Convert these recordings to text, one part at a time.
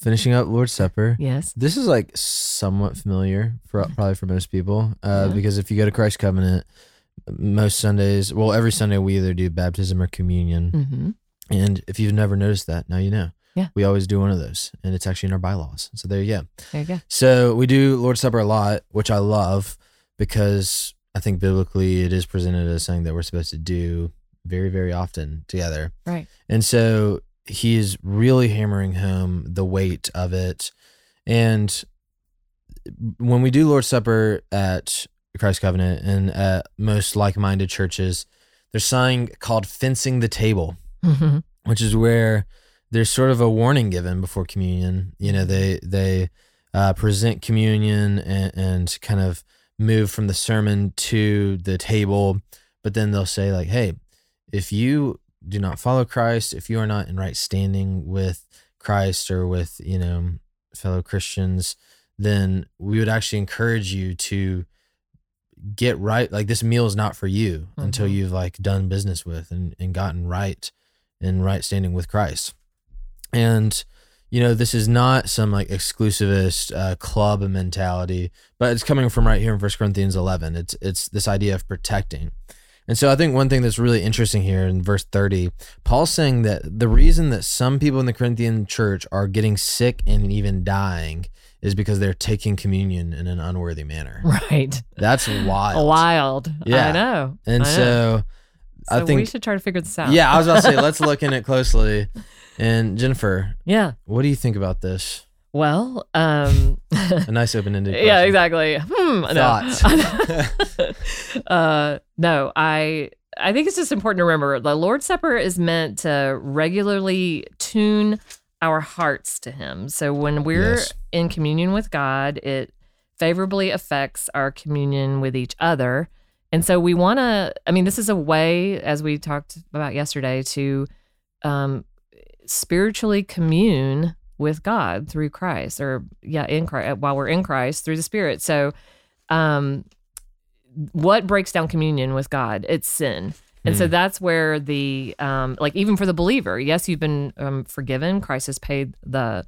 finishing up Lord's Supper. Yes. This is like somewhat familiar for probably for most people, uh, Yeah. because if you go to Christ Covenant, most Sundays, well, every Sunday we either do baptism or communion, Mm-hmm. and if you've never noticed that, now you know. Yeah. we always do one of those, and it's actually in our bylaws. So there you go. There you go. So we do Lord's Supper a lot, which I love because I think biblically it is presented as something that we're supposed to do very, very often together. Right. And so he is really hammering home the weight of it. And when we do Lord's Supper at Christ Covenant and at most like minded churches, there's something called fencing the table Mm-hmm. which is where there's sort of a warning given before communion. You know, they they uh, present communion and, and kind of move from the sermon to the table, but then they'll say like, "Hey, if you do not follow Christ, if you are not in right standing with Christ or with you know fellow Christians, then we would actually encourage you to." get right like this meal is not for you until Mhm. you've like done business with and, and gotten right in right standing with Christ. And you know, this is not some like exclusivist uh, club mentality, but it's coming from right here in 1 Corinthians 11. It's it's this idea of protecting. And so I think one thing that's really interesting here in verse 30, Paul's saying that the reason that some people in the Corinthian church are getting sick and even dying is because they're taking communion in an unworthy manner. Right. That's wild. Wild. Yeah. I know. And I know. so I So think we should try to figure this out. yeah, I was about to say let's look in it closely. And Jennifer, Yeah. what do you think about this? Well, um, A nice open-ended question. yeah, exactly. Hmm, Thoughts? no. uh, no, I I think it's just important to remember the Lord's Supper is meant to regularly tune our hearts to Him. So when we're Yes. in communion with God, it favorably affects our communion with each other. And so we want to, I mean, this is a way, as we talked about yesterday, to um, spiritually commune with God through Christ, or yeah, in Christ, while we're in Christ through the Spirit. So, um, what breaks down communion with God? It's sin. And so Hmm. that's where the, um, like, even for the believer, yes, you've been um, forgiven. Christ has paid the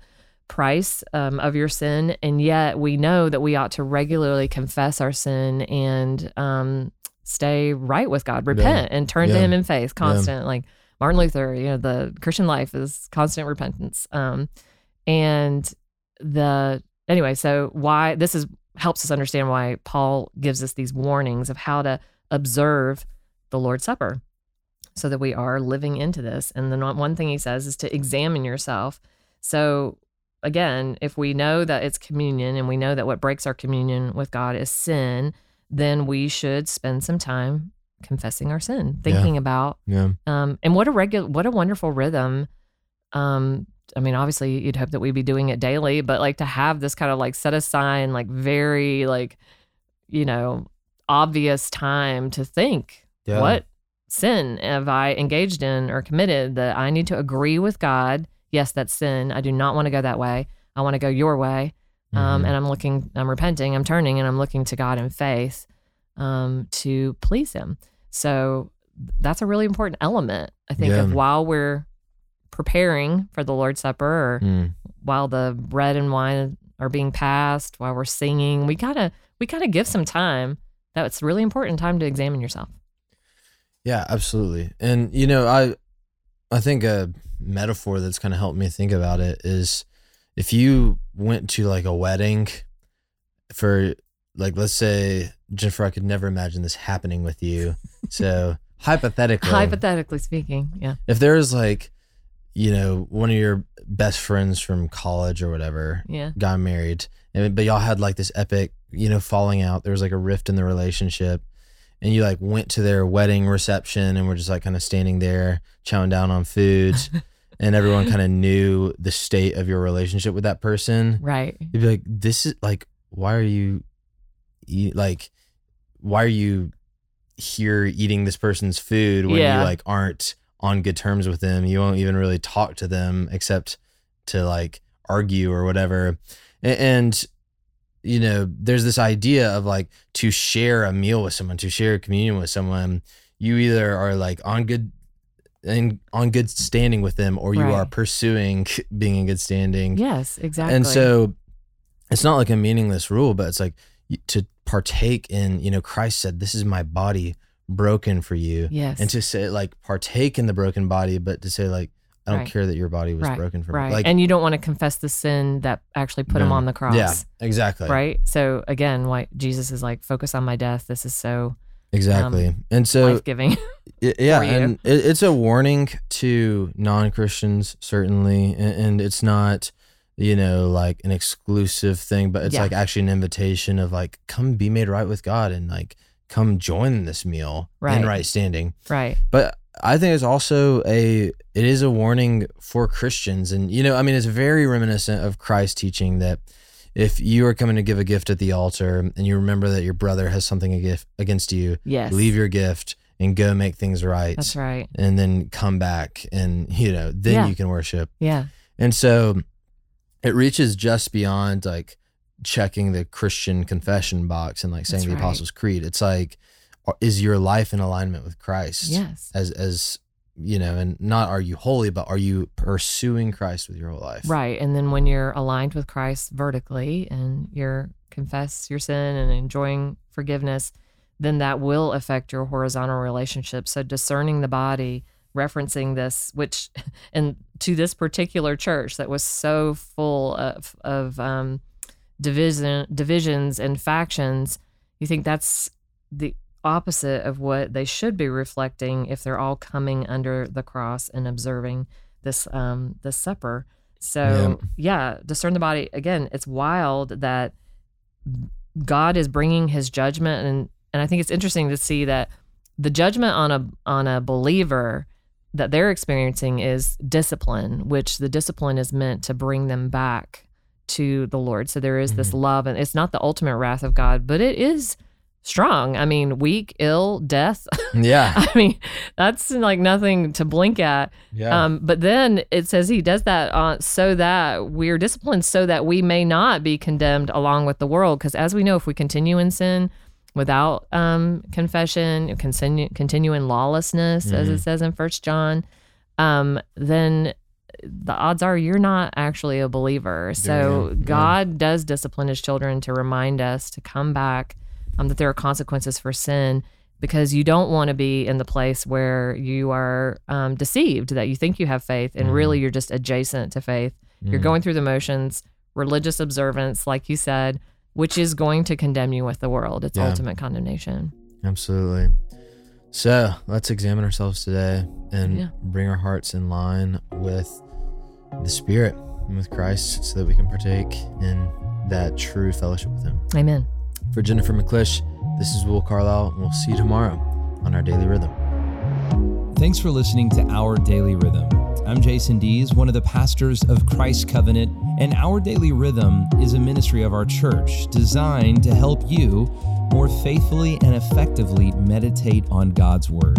price um, of your sin. And yet we know that we ought to regularly confess our sin and um, stay right with God, repent and turn to Him in faith, constant. Like Martin Luther, you know, the Christian life is constant repentance. Um, and the, anyway, so why this is helps us understand why Paul gives us these warnings of how to observe the Lord's Supper so that we are living into this. And the one thing he says is to examine yourself. So again, if we know that it's communion and we know that what breaks our communion with God is sin, then we should spend some time confessing our sin, thinking about Yeah. um and what a regular what a wonderful rhythm. Um I mean, obviously you'd hope that we'd be doing it daily, but like to have this kind of like set aside like very like you know, obvious time to think Yeah. what sin have I engaged in or committed that I need to agree with God? Yes, that's sin. I do not want to go that way. I want to go your way. Um, Mhm. and I'm looking, I'm repenting, I'm turning, and I'm looking to God in faith um, to please Him. So that's a really important element, I think, of while we're preparing for the Lord's Supper or Mm. while the bread and wine are being passed, while we're singing, we gotta we gotta give some time. That it's really important time to examine yourself. Yeah, absolutely. And you know, I I think a metaphor that's kind of helped me think about it is if you went to like a wedding for like let's say Jennifer, I could never imagine this happening with you. So hypothetically, Hypothetically speaking, yeah. if there is like, you know, one of your best friends from college or whatever Yeah. got married, and but y'all had like this epic, you know, falling out. There was like a rift in the relationship, and you like went to their wedding reception and were just like kind of standing there chowing down on foods, and everyone kind of knew the state of your relationship with that person. Right. You'd be like, this is like, why are you, eat, like, why are you here eating this person's food when Yeah. you like aren't on good terms with them? You won't even really talk to them except to like argue or whatever. A- And, you know, there's this idea of like to share a meal with someone, to share a communion with someone. You either are like on good and on good standing with them, or you Right. are pursuing being in good standing. Yes, exactly. And so it's not like a meaningless rule, but it's like to partake in, you know, Christ said, This is my body broken for you. yes. And to say, like, partake in the broken body, but to say, like, I don't Right. care that your body was Right, broken for right. me. Like, and you don't want to confess the sin that actually put him on the cross. yeah, exactly. Right. So again, why Jesus is like, focus on my death. This is so Exactly. Um, and so, life giving. yeah, and it, it's a warning to non Christians, certainly. And, and it's not, you know, like an exclusive thing, but it's Yeah. like actually an invitation of like, come be made right with God and like, come join this meal Right. in right standing. right. But I think it's also a it is a warning for Christians, and you know, I mean, it's very reminiscent of Christ's teaching that if you are coming to give a gift at the altar and you remember that your brother has something against you, Yes. leave your gift and go make things right, That's right. and then come back, and you know, then Yeah. you can worship. Yeah. And so it reaches just beyond like checking the Christian confession box and like saying That's the right. Apostles' Creed. It's like, is your life in alignment with Christ? Yes. As as you know, and not are you holy, but are you pursuing Christ with your whole life? Right. And then when you're aligned with Christ vertically and you're confess your sin and enjoying forgiveness, then that will affect your horizontal relationship. So discerning the body, referencing this, which and to this particular church that was so full of of um, division divisions and factions, you think that's the opposite of what they should be reflecting if they're all coming under the cross and observing this um this supper. So yeah, discern the body again. It's wild that God is bringing His judgment, and and I think it's interesting to see that the judgment on a on a believer that they're experiencing is discipline, which the discipline is meant to bring them back to the Lord. So there is this love, and it's not the ultimate wrath of God, but it is strong. I mean, weak, ill, death. Yeah. I mean, that's like nothing to blink at. Yeah. Um, but then it says he does that so that we're disciplined, so that we may not be condemned along with the world. Because as we know, if we continue in sin without um, confession, continue continue in lawlessness, as Mhm. it says in First John, um, then the odds are you're not actually a believer. So Yeah, yeah. God does discipline His children to remind us to come back, um, that there are consequences for sin because you don't want to be in the place where you are um, deceived that you think you have faith and really you're just adjacent to faith. You're Mm. going through the motions, religious observance, like you said, which is going to condemn you with the world. It's Yeah. ultimate condemnation. Absolutely. So let's examine ourselves today and Yeah. bring our hearts in line with the Spirit and with Christ so that we can partake in that true fellowship with Him. Amen. For Jennifer McClish, this is Will Carlisle, and we'll see you tomorrow on our Daily Rhythm. Thanks for listening to Our Daily Rhythm. I'm Jason Dees, one of the pastors of Christ Covenant, and Our Daily Rhythm is a ministry of our church designed to help you more faithfully and effectively meditate on God's Word.